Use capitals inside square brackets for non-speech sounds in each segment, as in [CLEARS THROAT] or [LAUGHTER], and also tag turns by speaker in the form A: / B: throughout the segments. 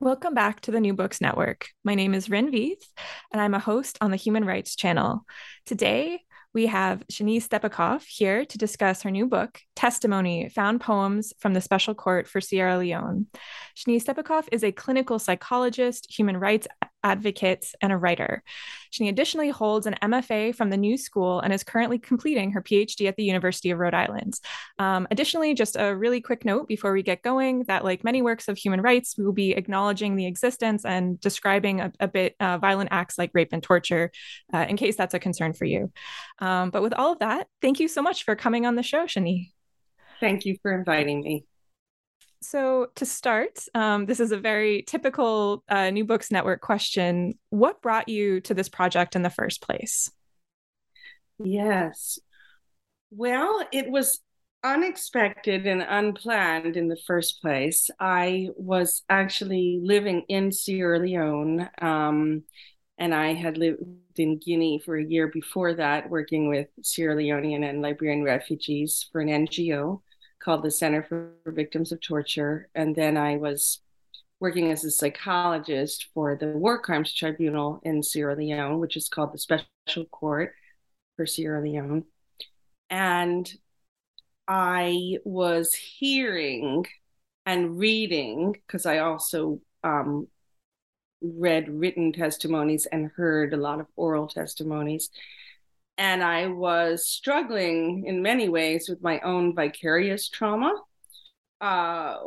A: Welcome back to the New Books Network. My name is Rin Veith, and I'm a host on the Human Rights Channel. Today, we have Shanee Stepakoff here to discuss her new book, Testimony Found Poems from the Special Court for Sierra Leone. Shanee Stepakoff is a clinical psychologist, human rights advocate, and a writer. She additionally holds an MFA from the New School and is currently completing her PhD at the University of Rhode Island. Um, additionally, just a really quick note before we get going that, like many works of human rights, we will be acknowledging the existence and describing a, a bit uh, violent acts like rape and torture, uh, in case that's a concern for you. Um, but with all of that, thank you so much for coming on the show, Shanee.
B: Thank you for inviting me.
A: So, to start, um, this is a very typical uh, New Books Network question. What brought you to this project in the first place?
B: Yes. Well, it was unexpected and unplanned in the first place. I was actually living in Sierra Leone, um, and I had lived in Guinea for a year before that, working with Sierra Leonean and Liberian refugees for an NGO called the Center for Victims of Torture. And then I was working as a psychologist for the War Crimes Tribunal in Sierra Leone, which is called the Special Court for Sierra Leone. And I was hearing and reading, because I also um, read written testimonies and heard a lot of oral testimonies and I was struggling in many ways with my own vicarious trauma. Uh,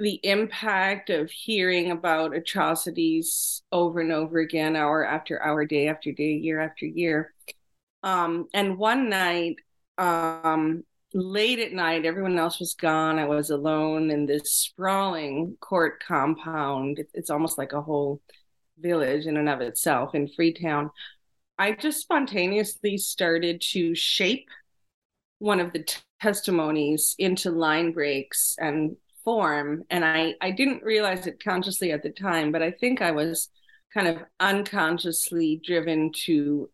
B: the impact of hearing about atrocities over and over again, hour after hour, day after day, year after year. Um, and one night, um, late at night, everyone else was gone. I was alone in this sprawling court compound. It's almost like a whole village in and of itself in Freetown. I just spontaneously started to shape one of the t- testimonies into line breaks and form. And I, I didn't realize it consciously at the time, but I think I was kind of unconsciously driven to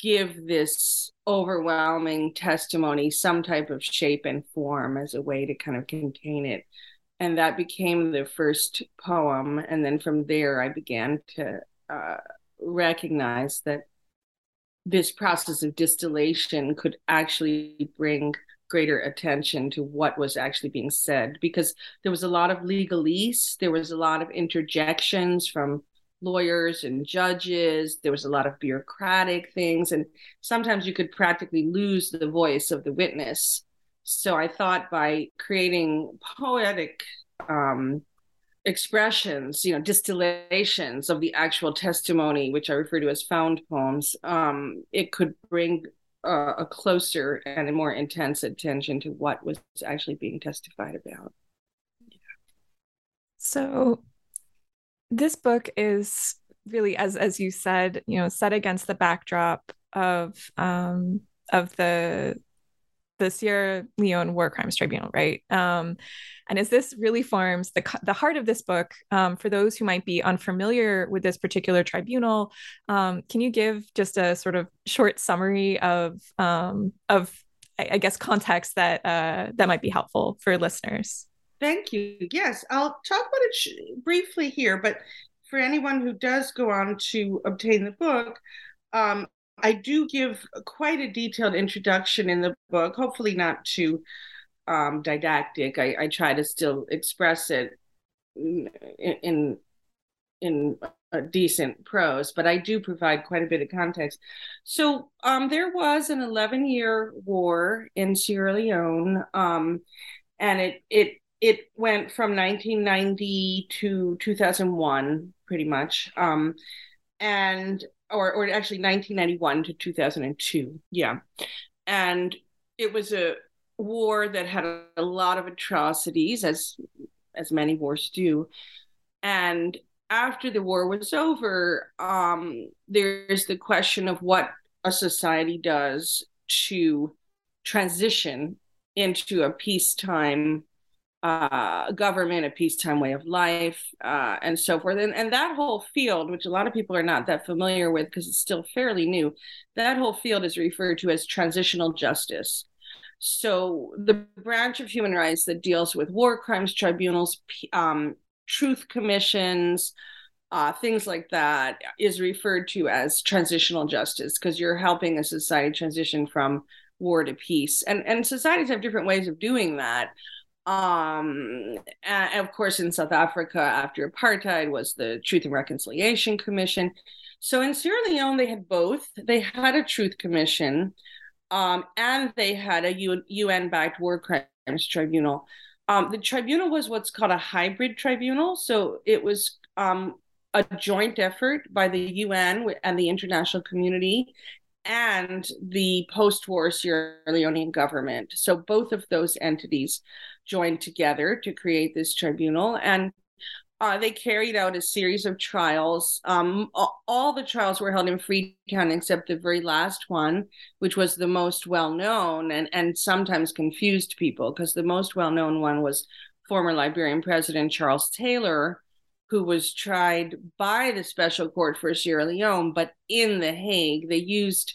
B: give this overwhelming testimony some type of shape and form as a way to kind of contain it. And that became the first poem. And then from there, I began to uh, recognize that this process of distillation could actually bring greater attention to what was actually being said because there was a lot of legalese there was a lot of interjections from lawyers and judges there was a lot of bureaucratic things and sometimes you could practically lose the voice of the witness. So i thought by creating poetic um, expressions, you know, distillations of the actual testimony, which I refer to as found poems, um, it could bring uh, a closer and a more intense attention to what was actually being testified about.
A: So, this book is really, as as you said, you know, set against the backdrop of um, of the the Sierra Leone War Crimes Tribunal, right? Um, and as this really forms the the heart of this book, um, for those who might be unfamiliar with this particular tribunal, um, can you give just a sort of short summary of um, of I guess context that uh, that might be helpful for listeners?
B: Thank you. Yes, I'll talk about it sh- briefly here, but for anyone who does go on to obtain the book, um, I do give quite a detailed introduction in the book, hopefully not too um, didactic. I, I, try to still express it in in, in a decent prose, but I do provide quite a bit of context. So um, there was an 11 year war in Sierra Leone, um, and it it it went from 1990 to 2001, pretty much. Um, and or or actually 1991 to 2002 yeah. And it was a war that had a, lot of atrocities as as many wars do. And after the war was over um there's the question of what a society does to transition into a peacetime uh, government, a peacetime way of life, uh, and so forth. And, and that whole field, which a lot of people are not that familiar with because it's still fairly new, that whole field is referred to as transitional justice. So the branch of human rights that deals with war crimes tribunals, um, truth commissions, uh, things like that is referred to as transitional justice because you're helping a society transition from war to peace. And and societies have different ways of doing that um and of course in south africa after apartheid was the truth and reconciliation commission. So in sierra leone they had both. They had a truth commission um and they had a un backed war crimes tribunal. Um the tribunal was what's called a hybrid tribunal. So it was um a joint effort by the un and the international community and the post-war Sierra Leonean government. So both of those entities joined together to create this tribunal and uh, they carried out a series of trials. Um, all the trials were held in Freetown except the very last one, which was the most well known and, and sometimes confused people because the most well known one was former Liberian President Charles Taylor, who was tried by the Special Court for Sierra Leone, but in The Hague. They used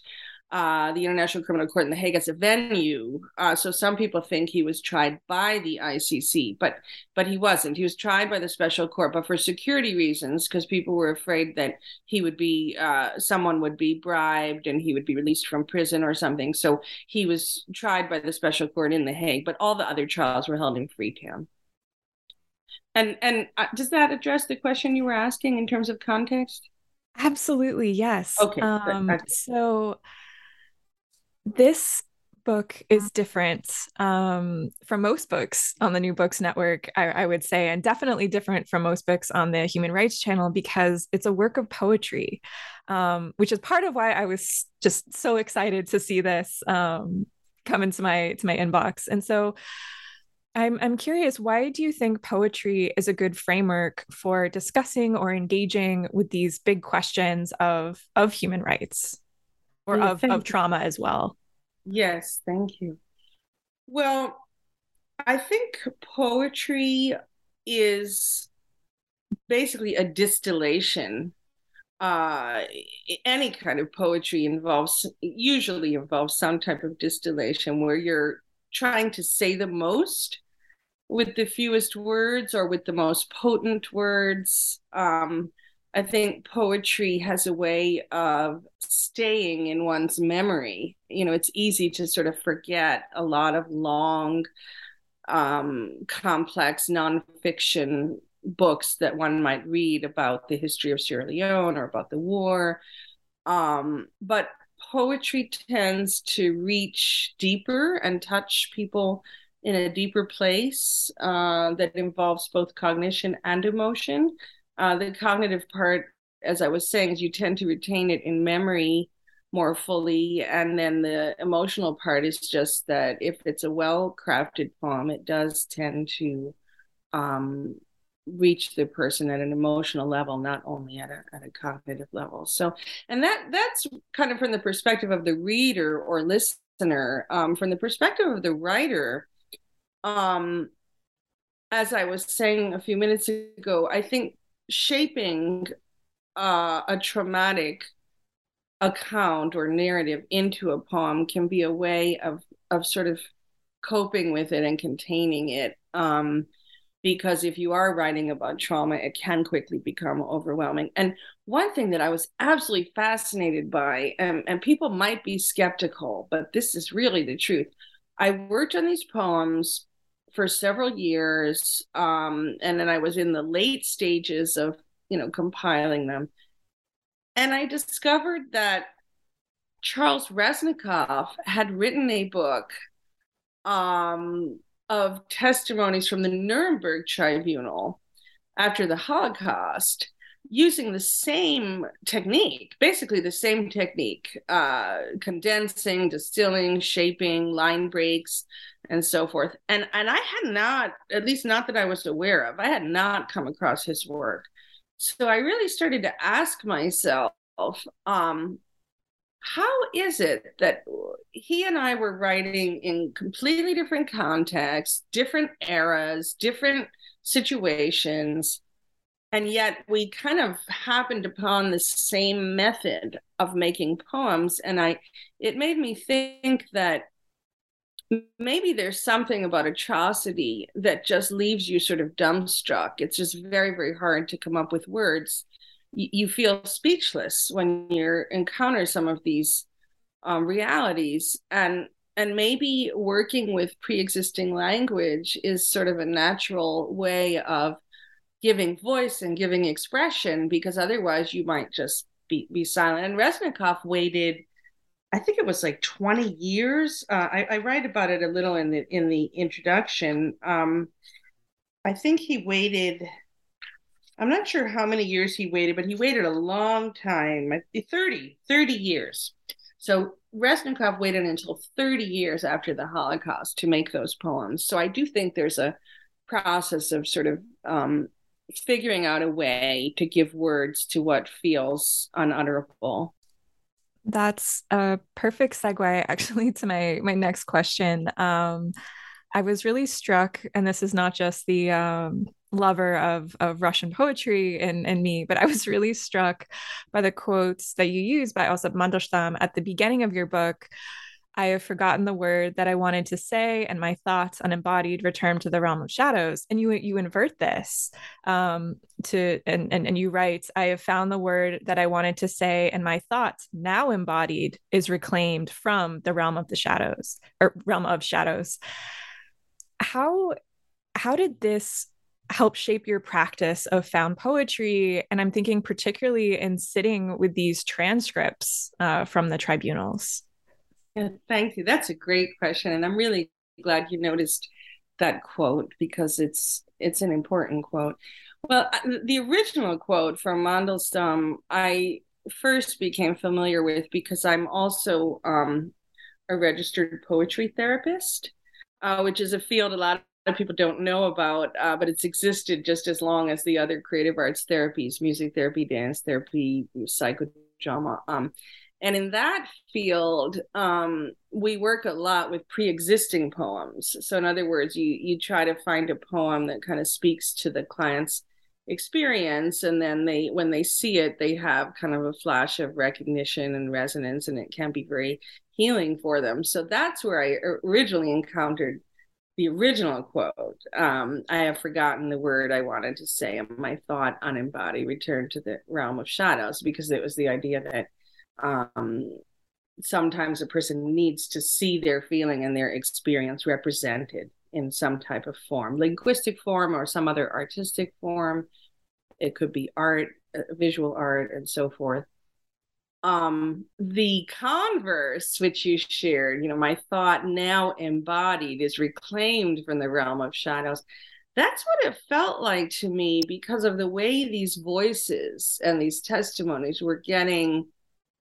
B: uh, the International Criminal Court in The Hague as a venue. Uh, so some people think he was tried by the ICC, but but he wasn't. He was tried by the Special Court, but for security reasons, because people were afraid that he would be uh, someone would be bribed and he would be released from prison or something. So he was tried by the Special Court in The Hague, but all the other trials were held in Freetown. And and uh, does that address the question you were asking in terms of context?
A: Absolutely, yes. Okay. Um, okay. So this book is different um, from most books on the New Books Network, I, I, would say, and definitely different from most books on the Human Rights Channel because it's a work of poetry, um, which is part of why I was just so excited to see this um, come into my to my inbox. And so, I'm I'm curious, why do you think poetry is a good framework for discussing or engaging with these big questions of of human rights? Or yeah, of, of trauma as well.
B: Yes, thank you. Well, I think poetry is basically a distillation. Uh, any kind of poetry involves usually involves some type of distillation where you're trying to say the most with the fewest words or with the most potent words. Um, I think poetry has a way of staying in one's memory. You know, it's easy to sort of forget a lot of long, um, complex nonfiction books that one might read about the history of Sierra Leone or about the war. Um, but poetry tends to reach deeper and touch people in a deeper place uh, that involves both cognition and emotion uh, the cognitive part, as I was saying, is you tend to retain it in memory more fully. And then the emotional part is just that if it's a well crafted poem, it does tend to um, reach the person at an emotional level, not only at a, at a cognitive level. So, and that that's kind of from the perspective of the reader or listener. Um, from the perspective of the writer, um, as I was saying a few minutes ago, I think shaping uh, a traumatic account or narrative into a poem can be a way of of sort of coping with it and containing it. Um, because if you are writing about trauma, it can quickly become overwhelming. And one thing that I was absolutely fascinated by, and, and people might be skeptical, but this is really the truth. I worked on these poems for several years, um, and then I was in the late stages of, you know, compiling them. And I discovered that Charles Reznikoff had written a book um, of testimonies from the Nuremberg Tribunal after the Holocaust using the same technique, basically the same technique, uh, condensing, distilling, shaping, line breaks, and so forth. And and I had not, at least not that I was aware of, I had not come across his work. So I really started to ask myself, um, how is it that he and I were writing in completely different contexts, different eras, different situations, and yet we kind of happened upon the same method of making poems. And I it made me think that maybe there's something about atrocity that just leaves you sort of dumbstruck. It's just very, very hard to come up with words. You feel speechless when you encounter some of these um, realities. And and maybe working with pre-existing language is sort of a natural way of giving voice and giving expression because otherwise you might just be, be silent and reznikoff waited i think it was like 20 years uh, I, I, write about it a little in the in the introduction um, i think he waited I'm not sure how many years he waited, but he waited a long time 30, 30 years. So Reznikoff waited until 30 years after the Holocaust to make those poems. So I do think there's a process of sort of um, figuring out a way to give words to what feels unutterable.
A: That's a perfect segue [LAUGHS] actually to my my next question. Um, I was really struck, and this is not just the um, lover of of Russian poetry and and me, but I was [LAUGHS] really struck by the quotes that you use by Osip Mandelstam at the beginning of your book. I have forgotten the word that I wanted to say, and my thoughts, unembodied, return to the realm of shadows. And you you invert this um, to and, and and you write, I have found the word that I wanted to say, and my thoughts, now embodied, is reclaimed from the realm of the shadows or realm of shadows. How how did this help shape your practice of found poetry? And I'm thinking particularly in sitting with these transcripts uh, from the tribunals.
B: Yeah, thank you. That's a great question, and I'm really glad you noticed that quote because it's it's an important quote. Well, uh, the original quote from Mandelstam, I first became familiar with because I'm also um, a registered poetry therapist, uh, which is a field a lot of people don't know about, uh, but it's existed just as long as the other creative arts therapies, music therapy, dance therapy, psychodrama. Um, and in that field, um, we work a lot with pre-existing poems. So in other words, you you try to find a poem that kind of speaks to the client's experience, and then they when they see it, they have kind of a flash of recognition and resonance, and it can be very healing for them. So that's where I originally encountered the original quote. Um, I have forgotten the word I wanted to say. My thought unembodied returned to the realm of shadows because it was the idea that um, sometimes a person needs to see their feeling and their experience represented in some type of form, linguistic form or some other artistic form. It could be art, uh, visual art, and so forth um the converse which you shared you know my thought now embodied is reclaimed from the realm of shadows that's what it felt like to me because of the way these voices and these testimonies were getting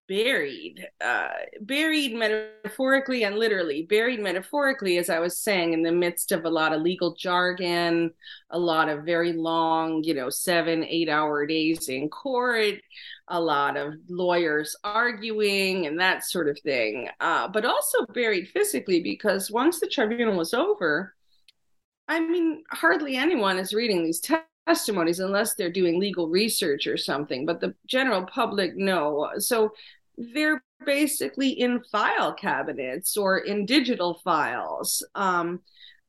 B: buried, uh, buried metaphorically and literally, buried metaphorically, as I was saying, in the midst of a lot of legal jargon, a lot of very long, you know, seven, eight hour days in court, a lot of lawyers arguing and that sort of thing, uh, but also buried physically because once the tribunal was over, I mean, hardly anyone is reading these testimonies unless they're doing legal research or something, but the general public, no. So they're basically in file cabinets or in digital files. Um,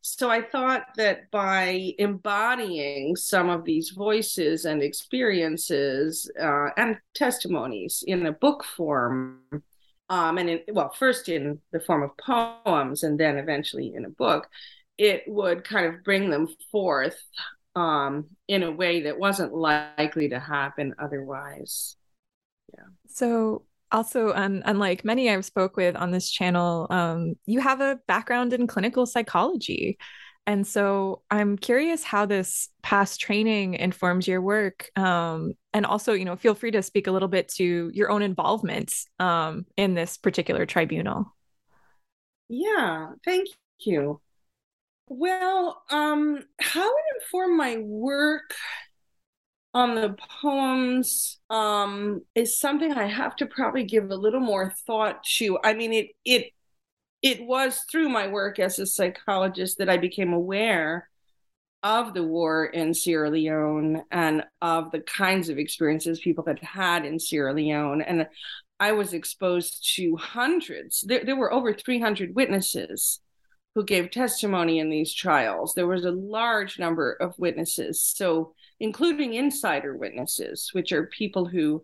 B: so I thought that by embodying some of these voices and experiences uh, and testimonies in a book form, um, and in, well, first in the form of poems and then eventually in a book, it would kind of bring them forth um, in a way that wasn't likely to happen otherwise.
A: Yeah. So also um, unlike many I've spoke with on this channel, um, you have a background in clinical psychology. And so I'm curious how this past training informs your work. Um, and also, you know, feel free to speak a little bit to your own involvement um, in this particular tribunal.
B: Yeah, thank you. Well, um, how it informed my work on the poems um, is something I have to probably give a little more thought to. I mean, it it it was through my work as a psychologist that I became aware of the war in Sierra Leone and of the kinds of experiences people had had in Sierra Leone. And I was exposed to hundreds. There, there were over 300 witnesses who gave testimony in these trials. There was a large number of witnesses, so including insider witnesses, which are people who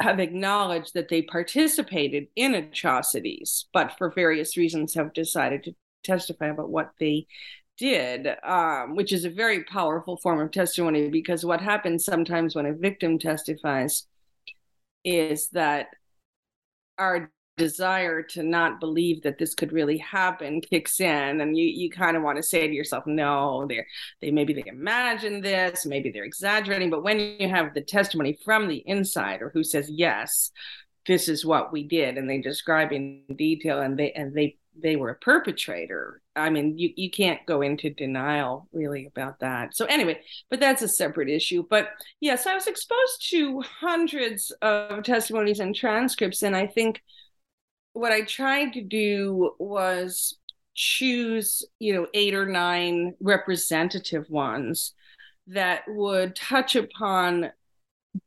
B: have acknowledged that they participated in atrocities, but for various reasons have decided to testify about what they did, um, which is a very powerful form of testimony because what happens sometimes when a victim testifies is that our desire to not believe that this could really happen kicks in and you you kind of want to say to yourself no they're they maybe they imagine this maybe they're exaggerating but when you have the testimony from the insider who says yes this is what we did and they describe in detail and they and they they were a perpetrator i mean you you can't go into denial really about that. So anyway but that's a separate issue. But yes i was exposed to hundreds of testimonies and transcripts and i think what I tried to do was choose, you know, eight or nine representative ones that would touch upon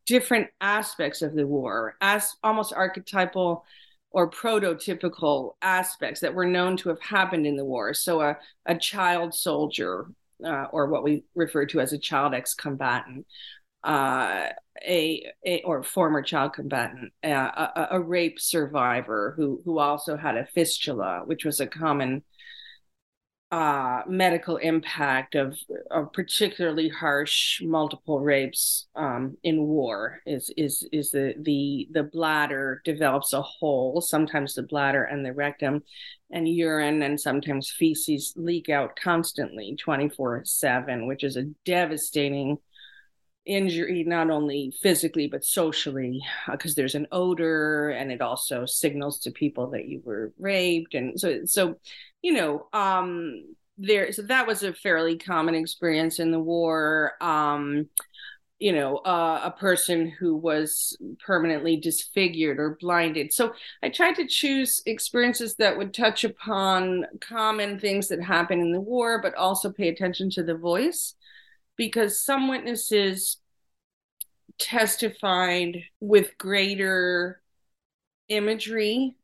B: different aspects of the war as almost archetypal or prototypical aspects that were known to have happened in the war. So a, a child soldier, uh, or what we refer to as a child ex-combatant, uh, a, a, or former child combatant, uh, a, a, rape survivor who who also had a fistula, which was a common uh, medical impact of, of particularly harsh multiple rapes um, in war. Is is is the the the bladder develops a hole. Sometimes the bladder and the rectum, and urine and sometimes feces leak out constantly, twenty four seven, which is a devastating injury not only physically but socially because uh, there's an odor and it also signals to people that you were raped. And so so you know um there so that was a fairly common experience in the war. Um you know uh, a person who was permanently disfigured or blinded. So i tried to choose experiences that would touch upon common things that happen in the war but also pay attention to the voice because some witnesses testified with greater imagery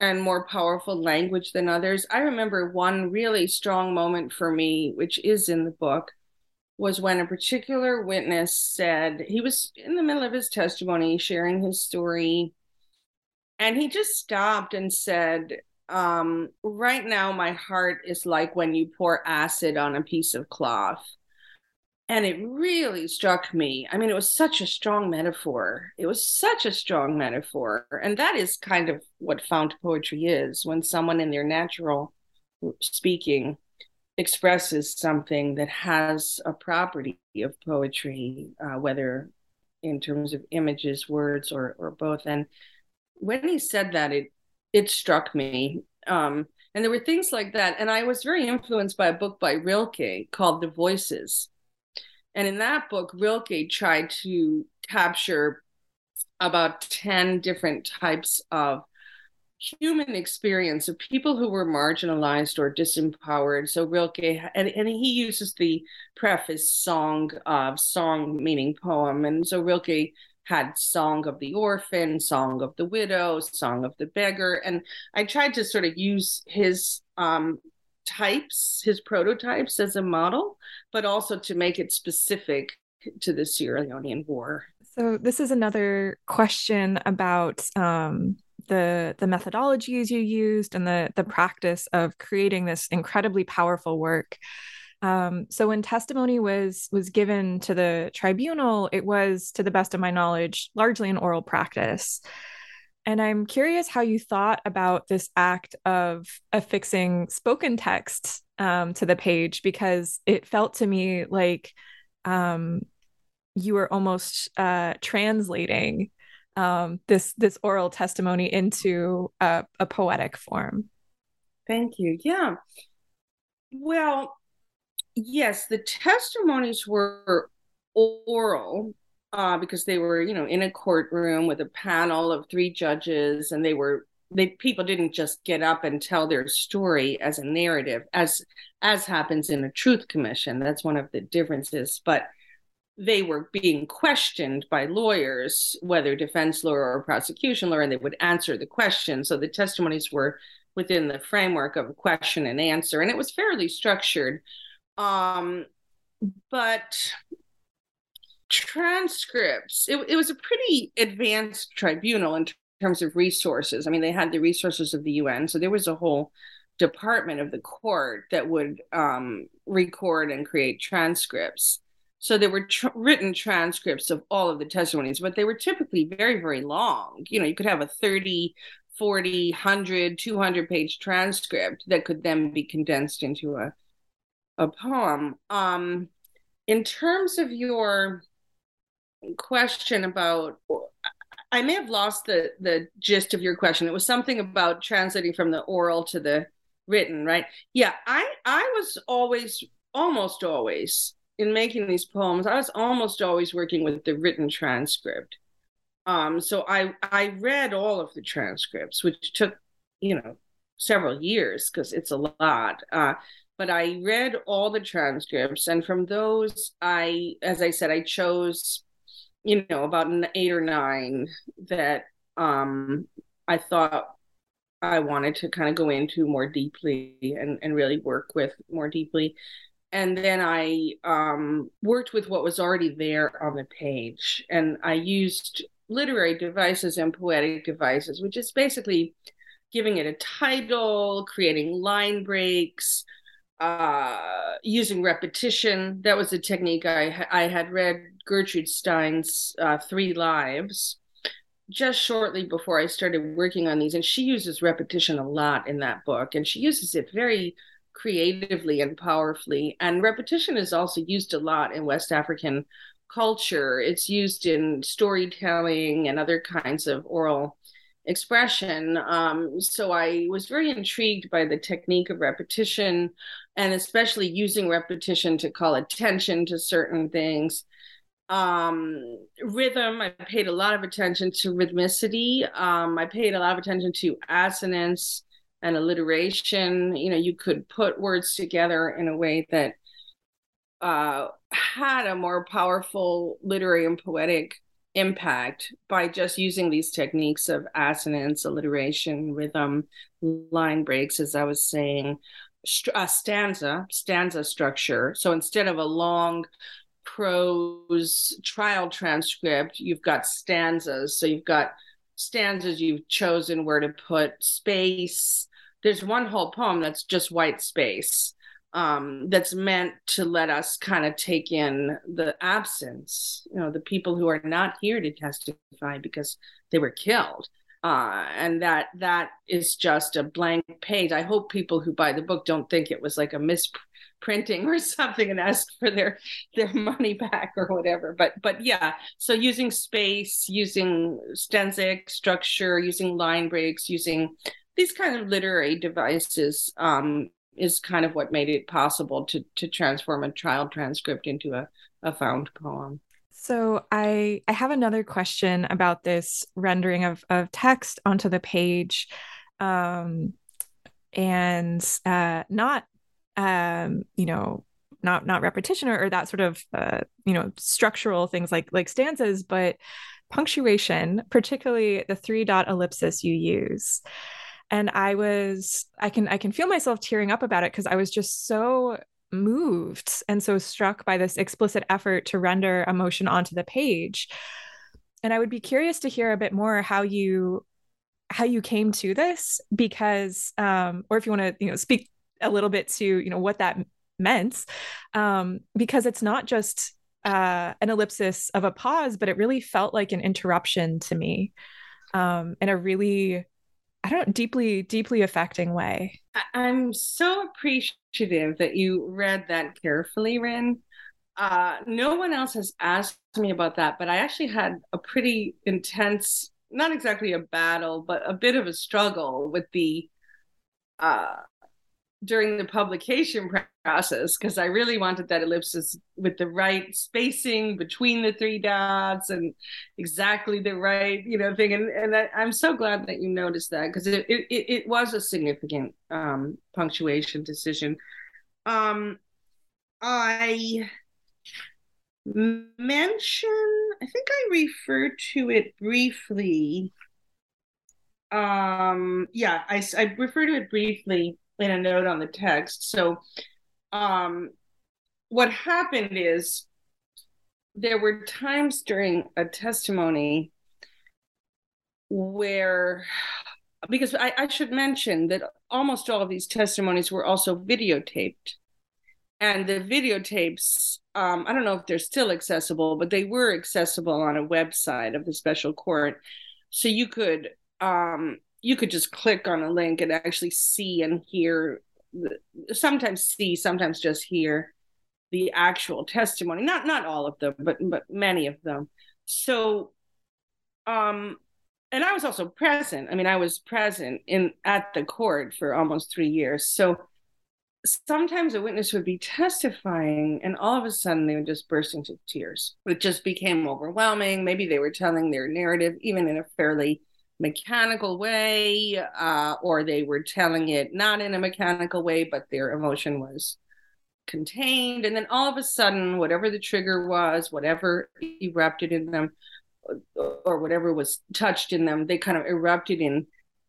B: and more powerful language than others. I remember one really strong moment for me, which is in the book, was when a particular witness said he was in the middle of his testimony, sharing his story, and he just stopped and said, um, Right now, my heart is like when you pour acid on a piece of cloth and it really struck me i mean it was such a strong metaphor it was such a strong metaphor and that is kind of what found poetry is when someone in their natural speaking expresses something that has a property of poetry uh, whether in terms of images words or or both and when he said that, it it struck me. Um, and there were things like that. And I was very influenced by a book by Rilke called The Voices. And in that book, Rilke tried to capture about 10 different types of human experience of people who were marginalized or disempowered. So Rilke, and, and he uses the preface song of song meaning poem. And so Rilke had Song of the Orphan, Song of the Widow, Song of the Beggar. And I tried to sort of use his um, types, his prototypes as a model, but also to make it specific to the Sierra Leonean War.
A: So this is another question about um, the the methodologies you used and the the practice of creating this incredibly powerful work. Um, so when testimony was was given to the tribunal, it was, to the best of my knowledge, largely an oral practice. And I'm curious how you thought about this act of affixing spoken text um, to the page because it felt to me like um, you were almost uh, translating um, this this oral testimony into a, a poetic form.
B: Thank you. Yeah. Well, yes, the testimonies were oral uh, because they were, you know, in a courtroom with a panel of three judges, and they were they people didn't just get up and tell their story as a narrative, as as happens in a truth commission. That's one of the differences, but they were being questioned by lawyers, whether defense lawyer or prosecution lawyer, and they would answer the question. So the testimonies were within the framework of a question and answer, and it was fairly structured. Um, but transcripts, it, it was a pretty advanced tribunal in terms of resources. I mean, they had the resources of the UN, so there was a whole department of the court that would um, record and create transcripts. So there were tr- written transcripts of all of the testimonies, but they were typically very, very long. You know, you could have a 30, 40, 100, 200 page transcript that could then be condensed into a a poem. Um, in terms of your question about, I may have lost the the gist of your question. It was something about translating from the oral to the written, right? Yeah, I I was always, almost always, in making these poems, I was almost always working with the written transcript. Um, so I I read all of the transcripts, which took you know several years because it's a lot. Uh, but I read all the transcripts, and from those, I, as I said, I chose, you know, about an eight or nine that um, I thought I wanted to kind of go into more deeply and, and really work with more deeply. And then I um, worked with what was already there on the page. And I used literary devices and poetic devices, which is basically giving it a title, creating line breaks, uh, using repetition. That was a technique I I had read Gertrude Stein's uh, Three Lives just shortly before I started working on these, and she uses repetition a lot in that book, and she uses it very creatively and powerfully. And repetition is also used a lot in West African culture. It's used in storytelling and other kinds of oral expression. Um, so I was very intrigued by the technique of repetition and especially using repetition to call attention to certain things. Um, rhythm, I paid a lot of attention to rhythmicity. Um, I paid a lot of attention to assonance and alliteration. You know, you could put words together in a way that uh, had a more powerful literary and poetic impact by just using these techniques of assonance, alliteration, rhythm, line breaks, as I was saying, a uh, stanza, stanza structure. So instead of a long prose trial transcript, you've got stanzas. So you've got stanzas you've chosen where to put space. There's one whole poem that's just white space um, that's meant to let us kind of take in the absence, you know, the people who are not here to testify because they were killed. Uh, and that that is just a blank page. I hope people who buy the book don't think it was like a misprinting [LAUGHS] or something and ask for their their money back or whatever but but yeah so using space using stanzaic structure using line breaks using these kind of literary devices um, is kind of what made it possible to to transform a child transcript into a, a found poem
A: so I I have another question about this rendering of of text onto the page, um, and uh, not um, you know not not repetition or, or that sort of uh, you know structural things like like stanzas, but punctuation, particularly the three dot ellipsis you use. And I was I can I can feel myself tearing up about it because I was just so moved and so struck by this explicit effort to render emotion onto the page. And I would be curious to hear a bit more how you how you came to this because um or if you want to you know speak a little bit to you know what that meant um because it's not just uh an ellipsis of a pause but it really felt like an interruption to me um in a really I don't deeply, deeply affecting way.
B: I'm so appreciative that you read that carefully, Ren. Uh, no one else has asked me about that, but I actually had a pretty intense, not exactly a battle, but a bit of a struggle with the uh, during the publication [LAUGHS] process because I really wanted that ellipsis with the right spacing between the three dots and exactly the right you know thing and and I, am so glad that you noticed that because it, it it was a significant um, punctuation decision. Um, I mentioned I think I referred to it briefly. Um, yeah, I I referred to it briefly in a note on the text. So, um, what happened is there were times during a testimony where, because I, I should mention that almost all of these testimonies were also videotaped. And the videotapes, um, I don't know if they're still accessible, but they were accessible on a website of the special court. So you could um, you could just click on a link and actually see and hear sometimes see sometimes just hear the actual testimony. Not not all of them but but many of them. So um and i was also present. I mean i was present in at the court for almost 3 years. So sometimes a witness would be testifying and all of a sudden they would just burst into tears it just became overwhelming. Maybe they were telling their narrative even in a fairly mechanical way, uh, or they were telling it not in a mechanical way, but their emotion was contained. And then all of a sudden, whatever the trigger was, whatever erupted in them, or whatever was touched in them, they kind of erupted in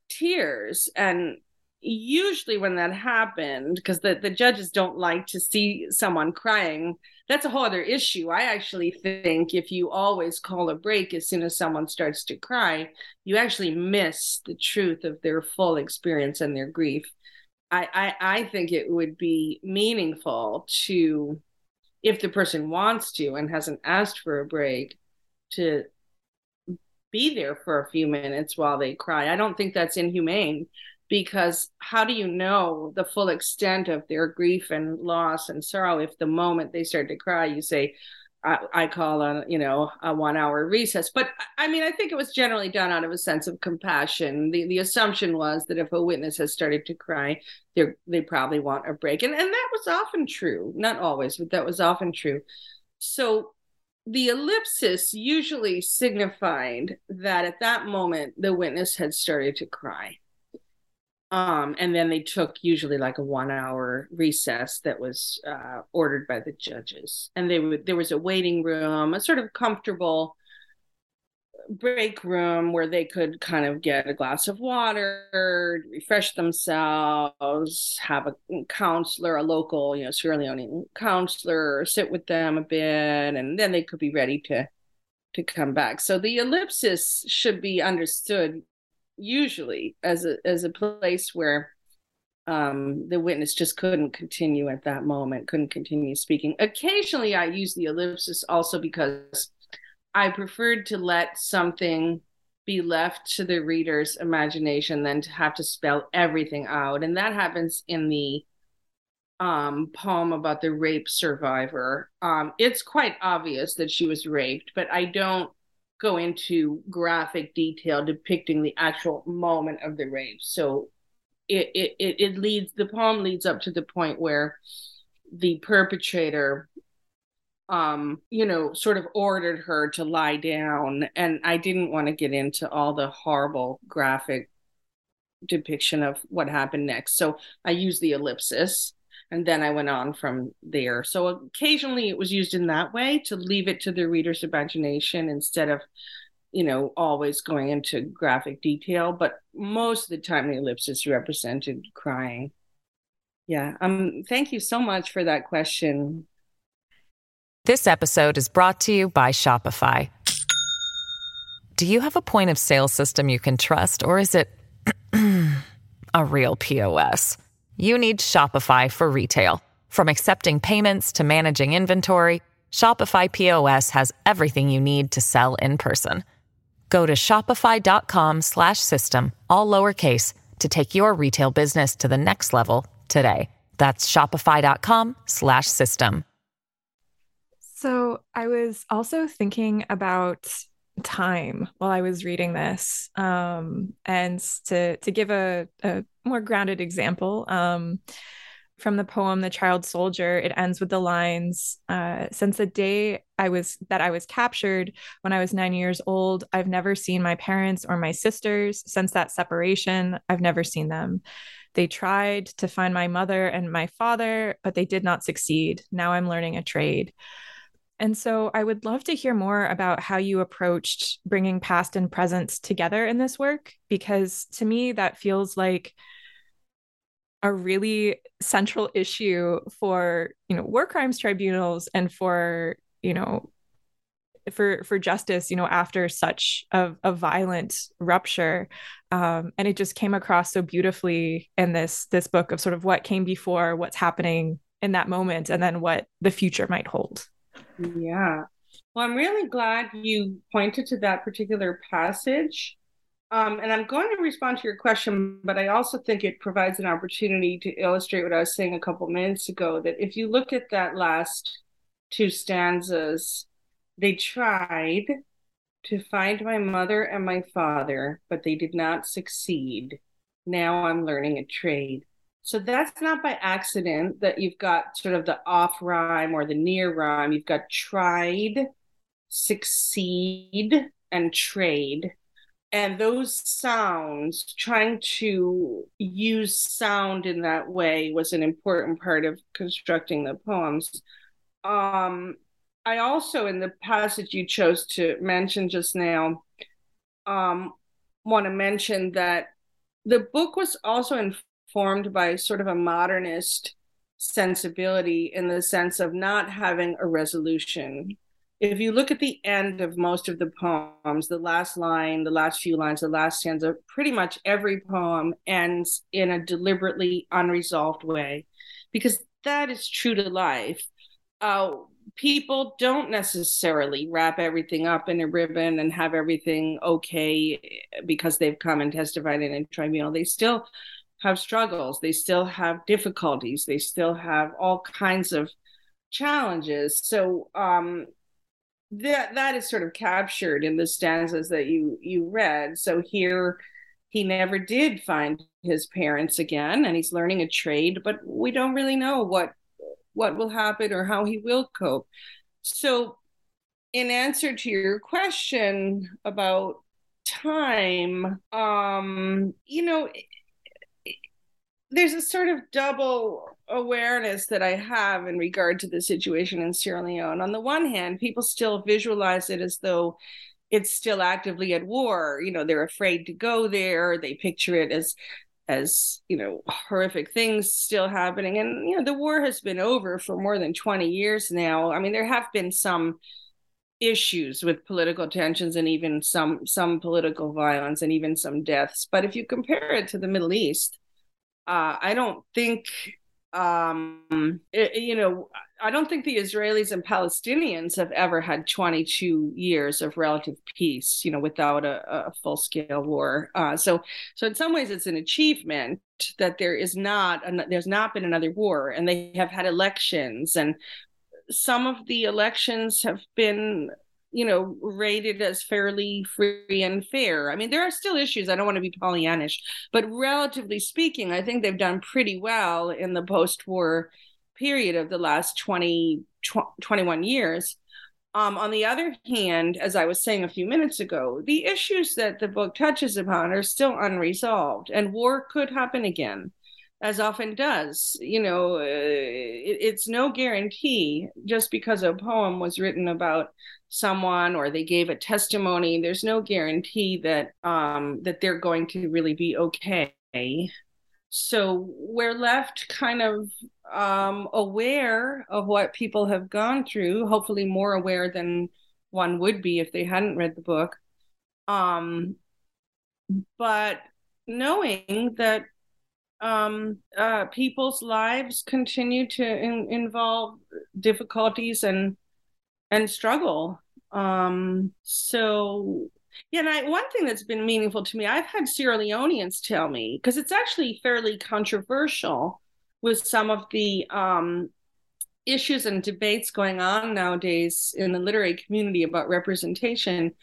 B: tears. And usually when that happened because the, the judges don't like to see someone crying that's a whole other issue. I actually think if you always call a break as soon as someone starts to cry you actually miss the truth of their full experience and their grief. I i, I think it would be meaningful to if the person wants to and hasn't asked for a break to be there for a few minutes while they cry. I don't think that's inhumane because how do you know the full extent of their grief and loss and sorrow if the moment they start to cry you say I, I call a you know a one hour recess. But i mean i think it was generally done out of a sense of compassion. The the assumption was that if a witness has started to cry they they probably want a break. And and that was often true. Not always but that was often true. So the ellipsis usually signified that at that moment the witness had started to cry um, and then they took usually like a one hour recess that was uh, ordered by the judges. And they would there was a waiting room, a sort of comfortable break room where they could kind of get a glass of water, refresh themselves, have a counselor, a local, you know, Sierra Leone counselor, sit with them a bit, and then they could be ready to to come back. So the ellipsis should be understood usually as a as a place where um, the witness just couldn't continue at that moment, couldn't continue speaking. Occasionally, I use the ellipsis also because I preferred to let something be left to the reader's imagination than to have to spell everything out. And that happens in the um, poem about the rape survivor. Um, it's quite obvious that she was raped, but I don't go into graphic detail depicting the actual moment of the rape. So it it it, leads the poem leads up to the point where the perpetrator um you know sort of ordered her to lie down. And i didn't want to get into all the horrible graphic depiction of what happened next. So i used the ellipsis and then i went on from there so occasionally it was used in that way to leave it to the reader's imagination instead of you know always going into graphic detail but most of the time the ellipsis represented crying yeah um thank you so much for that question
C: This episode is brought to you by Shopify. Do you have a point of sale system you can trust, or is it [CLEARS THROAT] a real POS? You need Shopify for retail. From accepting payments to managing inventory, Shopify POS has everything you need to sell in person. Go to shopify.com/system all lowercase to take your retail business to the next level today. That's shopify.com/system.
A: So I was also thinking about time while I was reading this. Um, and to to give a, a more grounded example, um, from the poem The Child Soldier, it ends with the lines, uh, since the day I was that I was captured when I was nine years old, I've never seen my parents or my sisters. Since that separation, I've never seen them. They tried to find my mother and my father, but they did not succeed. Now I'm learning a trade. And so I would love to hear more about how you approached bringing past and present together in this work, because to me, that feels like a really central issue for, you know, war crimes tribunals and for, you know, for for justice you know after such a, a violent rupture. Um, and it just came across so beautifully in this this book of sort of what came before what's happening in that moment and then what the future might hold
B: Yeah. Well, I'm really glad you pointed to that particular passage. Um, and I'm going to respond to your question, but I also think it provides an opportunity to illustrate what I was saying a couple minutes ago that if you look at that last two stanzas, they tried to find my mother and my father, but they did not succeed. Now I'm learning a trade. So that's not by accident that you've got sort of the off rhyme or the near rhyme. You've got tried, succeed, and trade. And those sounds, trying to use sound in that way was an important part of constructing the poems. Um, I also, in the passage you chose to mention just now, um, want to mention that the book was also informed by sort of a modernist sensibility in the sense of not having a resolution. If you look at the end of most of the poems, the last line, the last few lines, the last stanza, pretty much every poem ends in a deliberately unresolved way because that is true to life. Uh, people don't necessarily wrap everything up in a ribbon and have everything okay because they've come and testified in a tribunal. They still have struggles, they still have difficulties, they still have all kinds of challenges. So um that that is sort of captured in the stanzas that you you read. So here he never did find his parents again and he's learning a trade, but we don't really know what what will happen or how he will cope. So, in answer to your question about time, um, you know, there's a sort of double awareness that I have in regard to the situation in Sierra Leone. On the one hand, people still visualize it as though it's still actively at war. You know, they're afraid to go there. They picture it as as you know horrific things still happening and you know the war has been over for more than 20 years now i mean there have been some issues with political tensions and even some some political violence and even some deaths but if you compare it to the middle east uh, i don't think um, it, you know, I don't think the Israelis and Palestinians have ever had 22 years of relative peace, you know, without a, a full scale war. Uh, so, so in some ways, it's an achievement that there is not an, there's not been another war, and they have had elections, and some of the elections have been you know, rated as fairly free and fair. I mean, there are still issues. I don't want to be Pollyannish, but relatively speaking, I think they've done pretty well in the post war period of the last 20, 21 years. Um, on the other hand, as I was saying a few minutes ago, the issues that the book touches upon are still unresolved, and war could happen again as often does. You know, uh, it, it's no guarantee just because a poem was written about someone or they gave a testimony. There's no guarantee that um, that they're going to really be okay. So we're left kind of um, aware of what people have gone through. Hopefully, more aware than one would be if they hadn't read the book. Um, but knowing that um, uh, people's lives continue to in- involve difficulties and and struggle. Um, so yeah, and I, one thing that's been meaningful to me, I've had Sierra Leoneans tell me because it's actually fairly controversial with some of the um, issues and debates going on nowadays in the literary community about representation.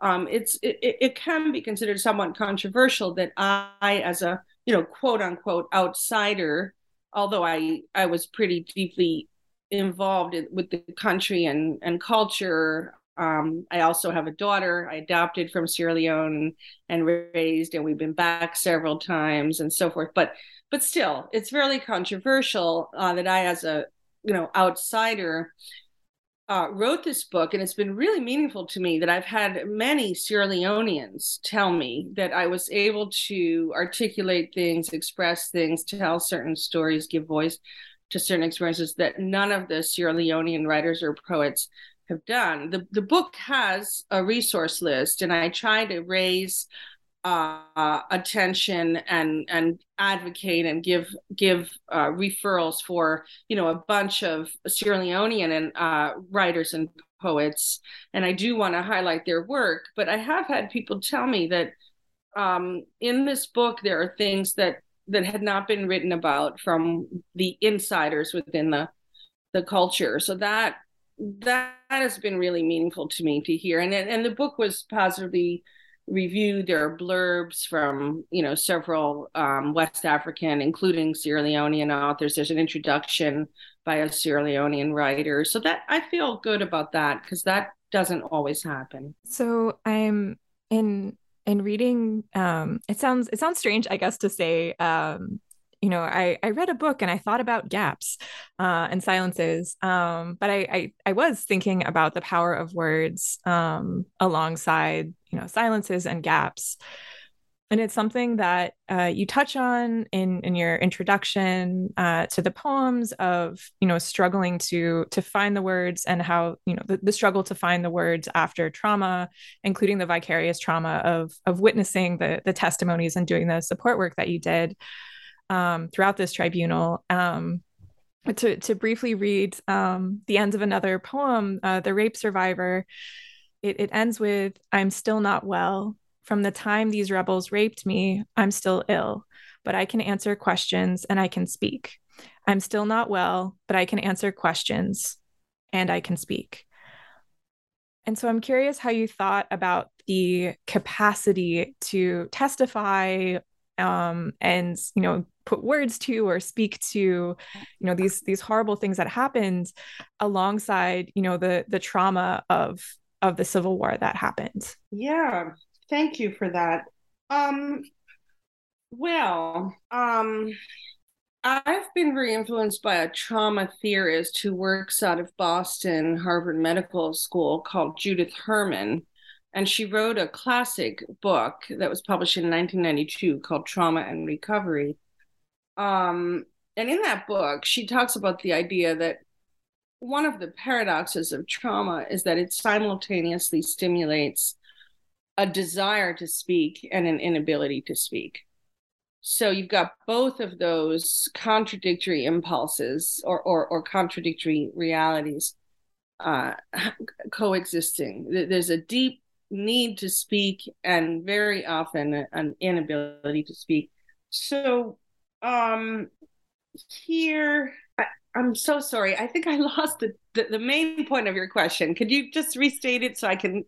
B: Um, it's it, it can be considered somewhat controversial that I, as a you know, quote unquote outsider, although I I was pretty deeply involved in, with the country and and culture. Um, I also have a daughter I adopted from Sierra Leone and raised, and we've been back several times and so forth. But but still, it's fairly controversial uh, that I, as a you know outsider, uh, wrote this book, and it's been really meaningful to me that I've had many Sierra Leoneans tell me that I was able to articulate things, express things, tell certain stories, give voice to certain experiences that none of the Sierra Leonean writers or poets have done. The, the book has a resource list, and I try to raise uh, attention and and advocate and give give uh, referrals for you know a bunch of Sierra Leonean and uh, writers and poets, and I do want to highlight their work. But I have had people tell me that um, in this book there are things that that had not been written about from the insiders within the the culture. So that that has been really meaningful to me to hear, and and the book was positively reviewed. There are blurbs from you know several um, West African, including Sierra Leonean authors. There's an introduction by a Sierra Leonean writer, so that I feel good about that because that doesn't always happen.
A: So I'm in in reading. Um, it sounds it sounds strange, I guess, to say um, you know, I, I read a book and I thought about gaps uh, and silences, um, but I, I, I was thinking about the power of words um, alongside you know silences and gaps, and it's something that uh, you touch on in in your introduction uh, to the poems of you know struggling to to find the words and how you know the, the struggle to find the words after trauma, including the vicarious trauma of of witnessing the the testimonies and doing the support work that you did um, throughout this tribunal. Um, to, to briefly read um, the end of another poem, uh, The Rape Survivor, it, it ends with I'm still not well. From the time these rebels raped me, I'm still ill, but I can answer questions and I can speak. I'm still not well, but I can answer questions and I can speak. And so I'm curious how you thought about the capacity to testify um, and you know put words to or speak to you know these these horrible things that happened alongside you know the the trauma of of the civil war that happened
B: yeah thank you for that um well um I've been very influenced by a trauma theorist who works out of Boston, Harvard Medical School, called Judith Herman and she wrote a classic book that was published in 1992 called Trauma and Recovery. Um, and in that book, she talks about the idea that one of the paradoxes of trauma is that it simultaneously stimulates a desire to speak and an inability to speak. so you've got both of those contradictory impulses or or, or contradictory realities uh, [LAUGHS] coexisting. There's a deep need to speak and very often an inability to speak. So um, here, I, am so sorry. I think I [LAUGHS] lost the, the, the main point of your question. Could you just restate it so I can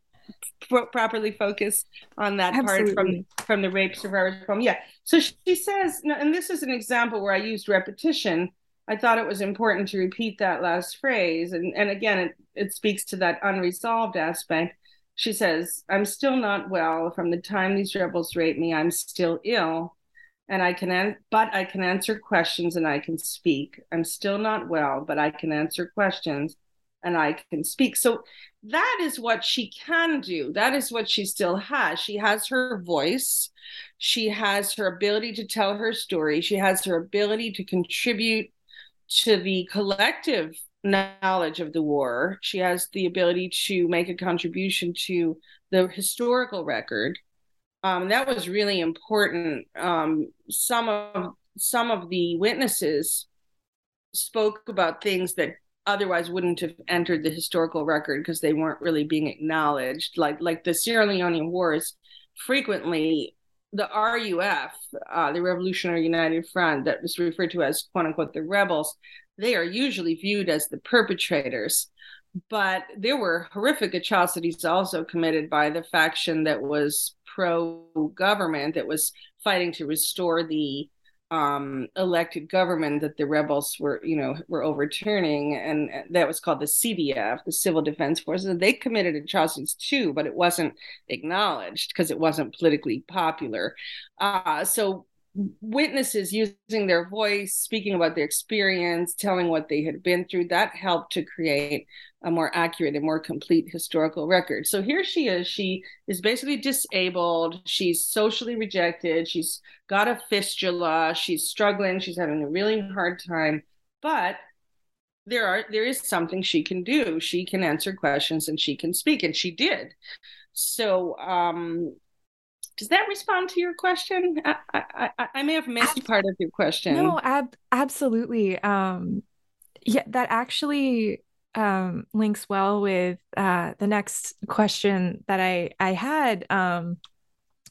B: properly focus on that Absolutely. part from from the rape survivors poem? Yeah. So she says, and this is an example where I used repetition. I thought it was important to repeat that last phrase, and and again, it it speaks to that unresolved aspect. She says, "I'm still not well. From the time these rebels raped me, I'm still ill." And I can, an- but I can answer questions and I can speak. I'm still not well, but I can answer questions and I can speak. So that is what she can do. That is what she still has. She has her voice. She has her ability to tell her story. She has her ability to contribute to the collective knowledge of the war. She has the ability to make a contribution to the historical record um, that was really important. Um, some of some of the witnesses spoke about things that otherwise wouldn't have entered the historical record because they weren't really being acknowledged. Like like the Sierra Leonean Wars, frequently the RUF, uh, the Revolutionary United Front, that was referred to as quote unquote the rebels, they are usually viewed as the perpetrators. But there were horrific atrocities also committed by the faction that was pro government that was fighting to restore the um, elected government that the rebels were, you know, were overturning, and that was called the CDF, the Civil Defense Forces. They committed atrocities too, but it wasn't acknowledged because it wasn't politically popular. Uh, so witnesses using their voice, speaking about their experience, telling what they had been through, that helped to create a more accurate and more complete historical record. So here she is. She is basically disabled. She's socially rejected. She's got a fistula. She's struggling. She's having a really hard time. But there are there is something she can do. She can answer questions and she can speak, and she did. So um does that respond to your question? I, I, I may have missed Ab- part of your question.
A: No, ab- absolutely. Um, yeah, that actually um, links well with uh, the next question that I I had. Um,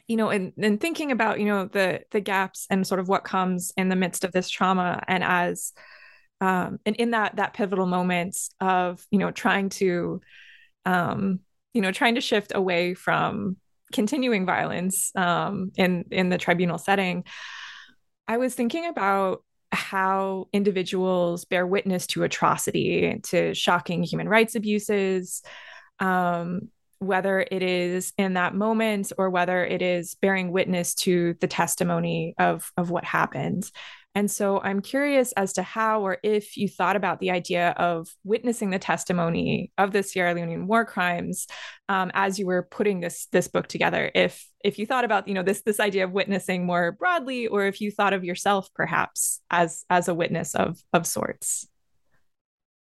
A: you know, and and thinking about you know the the gaps and sort of what comes in the midst of this trauma, and as um, and in that that pivotal moment of you know trying to um, you know trying to shift away from continuing violence um, in in the tribunal setting, I was thinking about how individuals bear witness to atrocity, to shocking human rights abuses, um, whether it is in that moment or whether it is bearing witness to the testimony of of what happened. And so I'm curious as to how or if you thought about the idea of witnessing the testimony of the Sierra Leonean war crimes um, as you were putting this this book together. If if you thought about you know this this idea of witnessing more broadly, or if you thought of yourself perhaps as as a witness of of sorts.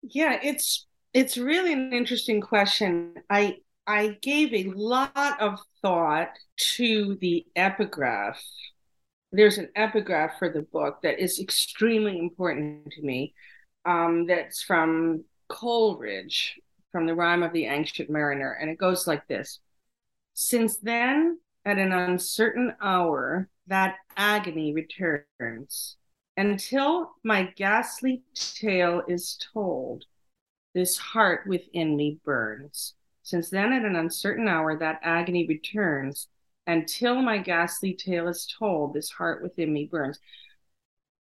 B: Yeah, it's it's really an interesting question. I I gave a lot of thought to the epigraph there's an epigraph for the book that is extremely important to me. Um, that's from Coleridge, from the Rime of the Ancient Mariner, and it goes like this: Since then, at an uncertain hour, that agony returns. Until my ghastly tale is told, this heart within me burns. Since then, at an uncertain hour, that agony returns until my ghastly tale is told, this heart within me burns.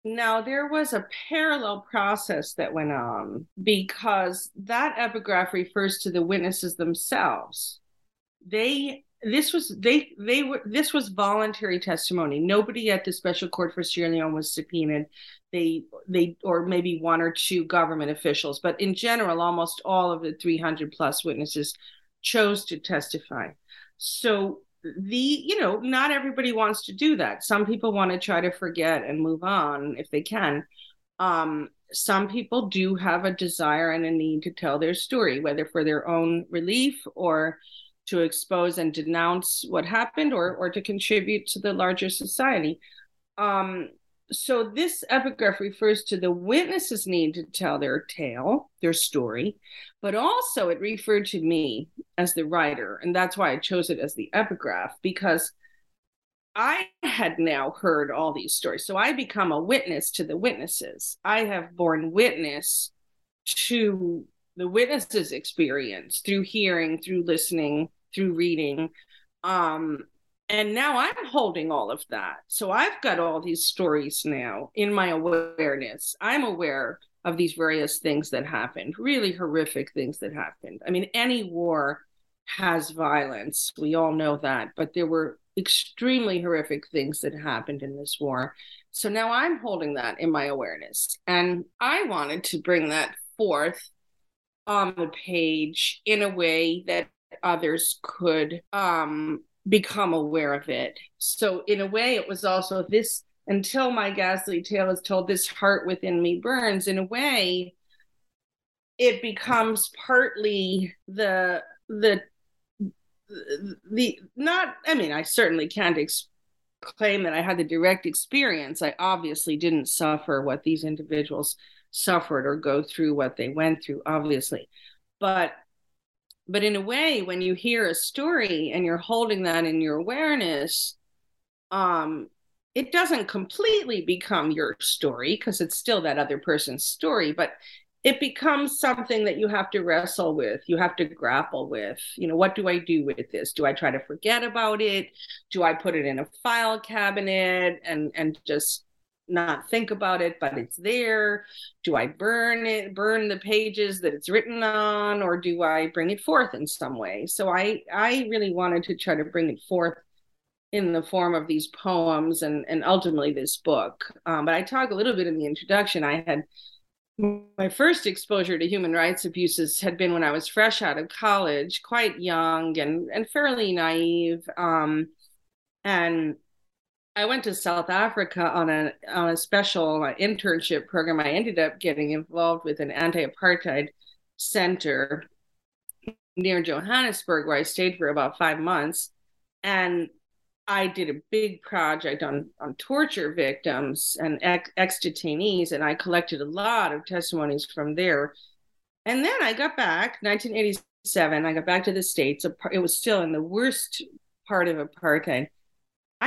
B: Now, there was a parallel process that went on because that epigraph refers to the witnesses themselves. They this was they they were this was voluntary testimony. Nobody at the special court for Sierra Leone was subpoenaed. They they or maybe one or two government officials, but in general, almost all of the 300 plus witnesses chose to testify. So the you know not everybody wants to do that. Some people want to try to forget and move on if they can. Um some people do have a desire and a need to tell their story whether for their own relief or to expose and denounce what happened or or to contribute to the larger society. Um, so this epigraph refers to the witnesses need to tell their tale, their story, but also it referred to me as the writer. And that's why I chose it as the epigraph, because I had now heard all these stories. So I become a witness to the witnesses. I have borne witness to the witnesses' experience through hearing, through listening, through reading. Um, and now I'm holding all of that. So I've got all these stories now in my awareness. I'm aware of these various things that happened, really horrific things that happened. I mean, any war has violence. We all know that, but there were extremely horrific things that happened in this war. So now I'm holding that in my awareness. And I wanted to bring that forth on the page in a way that others could um, become aware of it. So, in a way, it was also this until my ghastly tale is told, this heart within me burns. In a way, it becomes partly the the the not i mean i certainly can't ex- claim that i had the direct experience i obviously didn't suffer what these individuals suffered or go through what they went through obviously but but in a way when you hear a story and you're holding that in your awareness um it doesn't completely become your story because it's still that other person's story but it becomes something that you have to wrestle with you have to grapple with. You know what do i do with this? Do i try to forget about it? Do i put it in a file cabinet and and just not think about it, but it's there? Do I burn it, burn the pages that it's written on, or do I bring it forth in some way? So I I really wanted to try to bring it forth in the form of these poems and and ultimately this book. Um, but I talk a little bit in the introduction. I had my first exposure to human rights abuses had been when I was fresh out of college, quite young and and fairly naive. Um, and I went to South Africa on a on a special uh, internship program. I ended up getting involved with an anti-apartheid center near Johannesburg, where I stayed for about five months, and I did a big project on on torture victims and ex detainees, and I collected a lot of testimonies from there. And then I got back, 1987. I got back to the states. It was still in the worst part of apartheid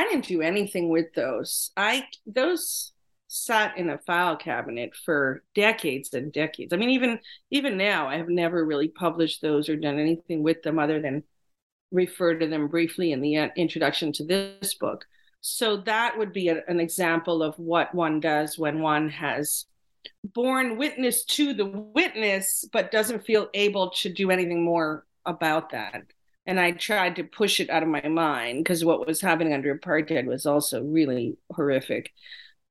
B: I didn't do anything with those. I those sat in a file cabinet for decades and decades. I mean, even even now, I have never really published those or done anything with them other than refer to them briefly in the uh, introduction to this book. So that would be a, an example of what one does when one has borne witness to the witness, but doesn't feel able to do anything more about that and I tried to push it out of my mind because what was happening under apartheid was also really horrific.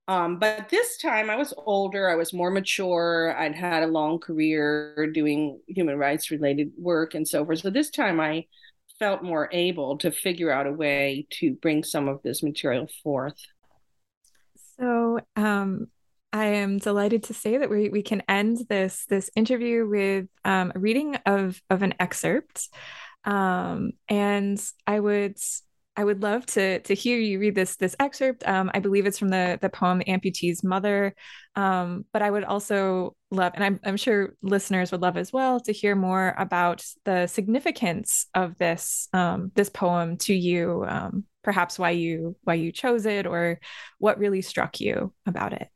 B: Um, but this time I was older, I was more mature, I'd had a long career doing human rights related work and so forth. So this time I felt more able to figure out a way to bring some of this material forth.
A: So um, I am delighted to say that we, we can end this this interview with um, a reading of of an excerpt um, and I would I would love to to hear you read this this excerpt. Um, I believe it's from the the poem "Amputee's Mother," um, but I would also love, and I'm I'm sure listeners would love as well to hear more about the significance of this um, this poem to you. Um, perhaps why you why you chose it, or what really struck you about it.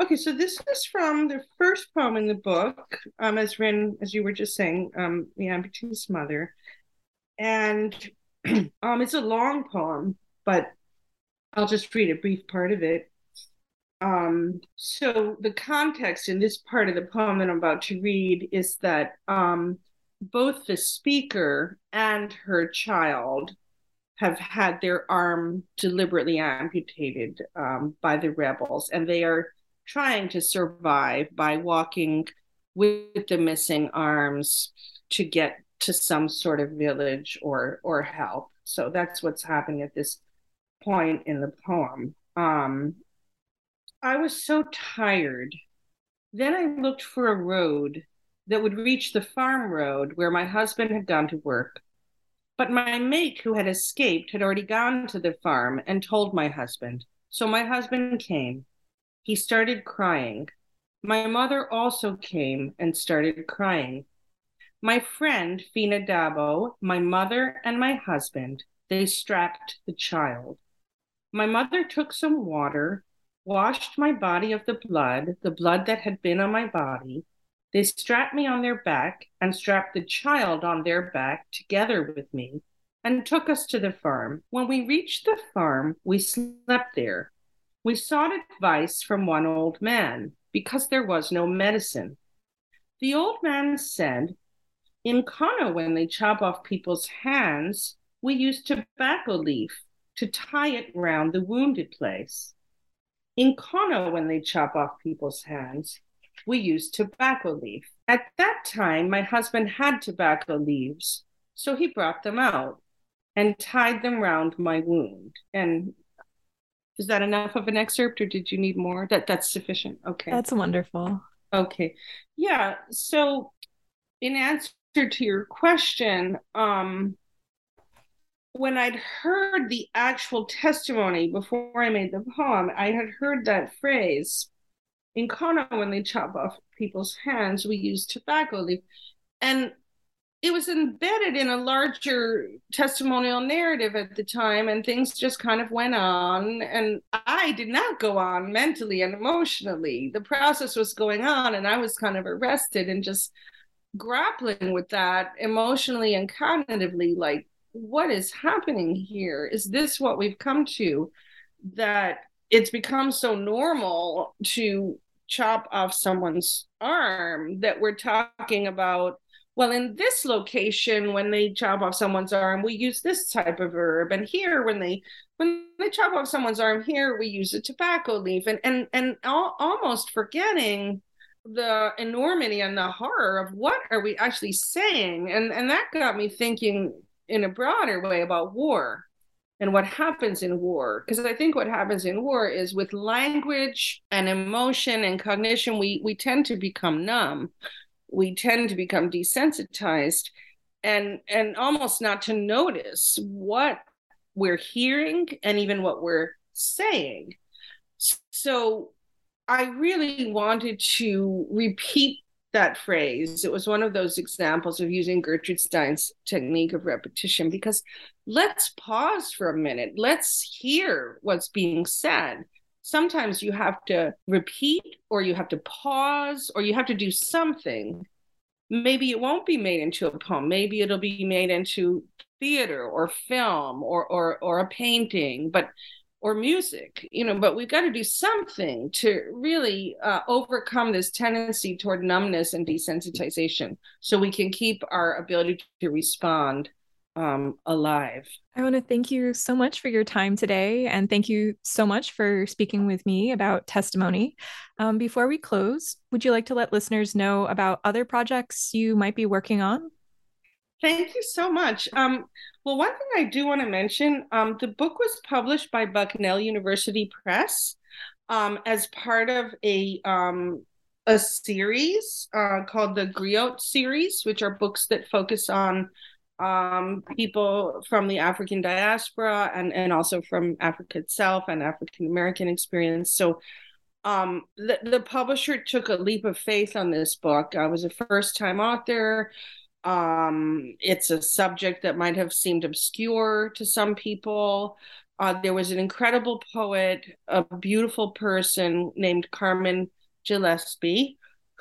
B: Okay, so this is from the first poem in the book, um, as Rin, as you were just saying, um, the amputee's mother and [CLEARS THROAT] um, it's a long poem, but I'll just read a brief part of it. Um, so the context in this part of the poem that I'm about to read is that um, both the speaker and her child have had their arm deliberately amputated um, by the rebels, and they are trying to survive by walking with the missing arms to get to some sort of village or or help. So that's what's happening at this point in the poem. Um, I was so tired. Then I looked for a road that would reach the farm road where my husband had gone to work. But my mate who had escaped had already gone to the farm and told my husband, So my husband came. He started crying. My mother also came and started crying. My friend, Fina Dabo, my mother, and my husband, they strapped the child. My mother took some water, washed my body of the blood, the blood that had been on my body. They strapped me on their back and strapped the child on their back together with me and took us to the farm. When we reached the farm, we slept there. We sought advice from one old man because there was no medicine. The old man said, In Kono, when they chop off people's hands, we use tobacco leaf to tie it round the wounded place. In Kono, when they chop off people's hands, we use tobacco leaf. At that time, my husband had tobacco leaves, so he brought them out and tied them round my wound. And is that enough of an excerpt or did you need more? That that's sufficient. Okay.
A: That's wonderful.
B: Okay. Yeah. So in answer to your question, um when I'd heard the actual testimony before I made the poem, I had heard that phrase in Kono when they chop off people's hands, we use tobacco leaf. And it was embedded in a larger testimonial narrative at the time and things just kind of went on and i did not go on mentally and emotionally the process was going on and i was kind of arrested and just grappling with that emotionally and cognitively like what is happening here is this what we've come to that it's become so normal to chop off someone's arm that we're talking about well, in this location, when they chop off someone's arm, we use this type of herb. And here, when they when they chop off someone's arm, here we use a tobacco leaf, and and and al- almost forgetting the enormity and the horror of what are we actually saying, and and that got me thinking in a broader way about war and what happens in war. Because i think what happens in war is with language and emotion and cognition we we tend to become numb. We tend to become desensitized and and almost not to notice what we're hearing and even what we're saying. So i really wanted to repeat that phrase. It was one of those examples of using gertrude stein's technique of repetition because let's pause for a minute. Let's hear what's being said. Sometimes you have to repeat or you have to pause or you have to do something. Maybe it won't be made into a poem. Maybe it'll be made into theater or film or or or a painting but or music you know but we've got to do something to really uh, overcome this tendency toward numbness and desensitization so we can keep our ability to respond um, alive.
A: I want to thank you so much for your time today. And thank you so much for speaking with me about testimony. Um, before we close, would you like to let listeners know about other projects you might be working on?
B: Thank you so much. Um, well, one thing I do want to mention um, the book was published by Bucknell University Press um, as part of a um, a series uh, called the Griot series, which are books that focus on um, people from the African diaspora and, and also from Africa itself and African American experience. So um, the, the publisher took a leap of faith on this book. I was a first time author. Um, it's a subject that might have seemed obscure to some people. Uh, there was an incredible poet, a beautiful person named Carmen Gillespie,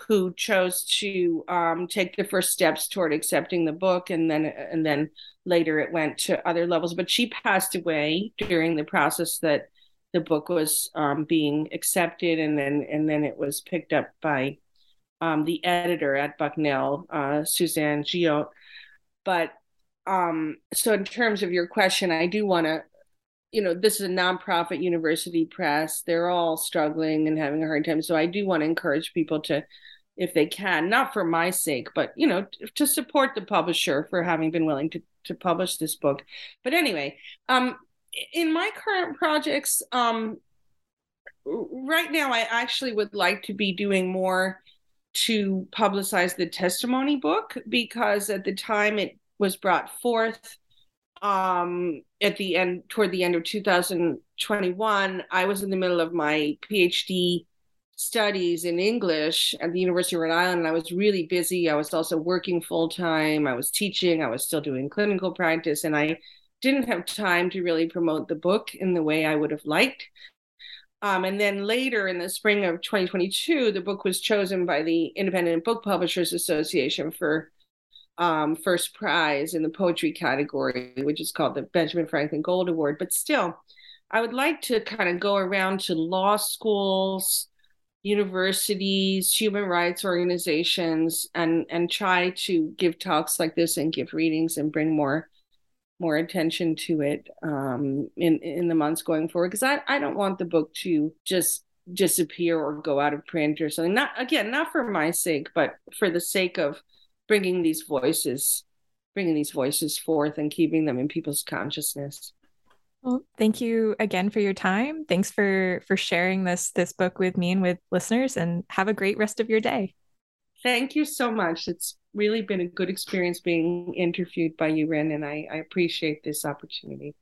B: who chose to um, take the first steps toward accepting the book and then and then later it went to other levels but she passed away during the process that the book was um, being accepted and then and then it was picked up by um, the editor at bucknell uh, suzanne Guiod. but um, so in terms of your question i do want to you know this is a nonprofit university press they're all struggling and having a hard time so i do want to encourage people to if they can, not for my sake, but you know, to support the publisher for having been willing to to publish this book. But anyway, um, in my current projects, um, right now, I actually would like to be doing more to publicize the testimony book because at the time it was brought forth um at the end toward the end of 2021 I was in the middle of my PhD studies in English at the University of Rhode Island. And I was really busy. I was also working full time. I was teaching. I was still doing clinical practice. And I didn't have time to really promote the book in the way I would have liked. Um, and then later in the spring of 2022, the book was chosen by the Independent Book Publishers Association for um, first prize in the poetry category, which is called the Benjamin Franklin Gold Award. But still, I would like to kind of go around to law schools, universities, human rights organizations, and and try to give talks like this and give readings and bring more more attention to it um, in in the months going forward. Because I I don't want the book to just disappear or go out of print or something. Not again, not for my sake, but for the sake of bringing these voices, bringing these voices forth and keeping them in people's consciousness.
A: Well, thank you again for your time. Thanks for for sharing this this book with me and with listeners and have a great rest of your day.
B: Thank you so much. It's really been a good experience being interviewed by you, Ren, and I, I appreciate this opportunity.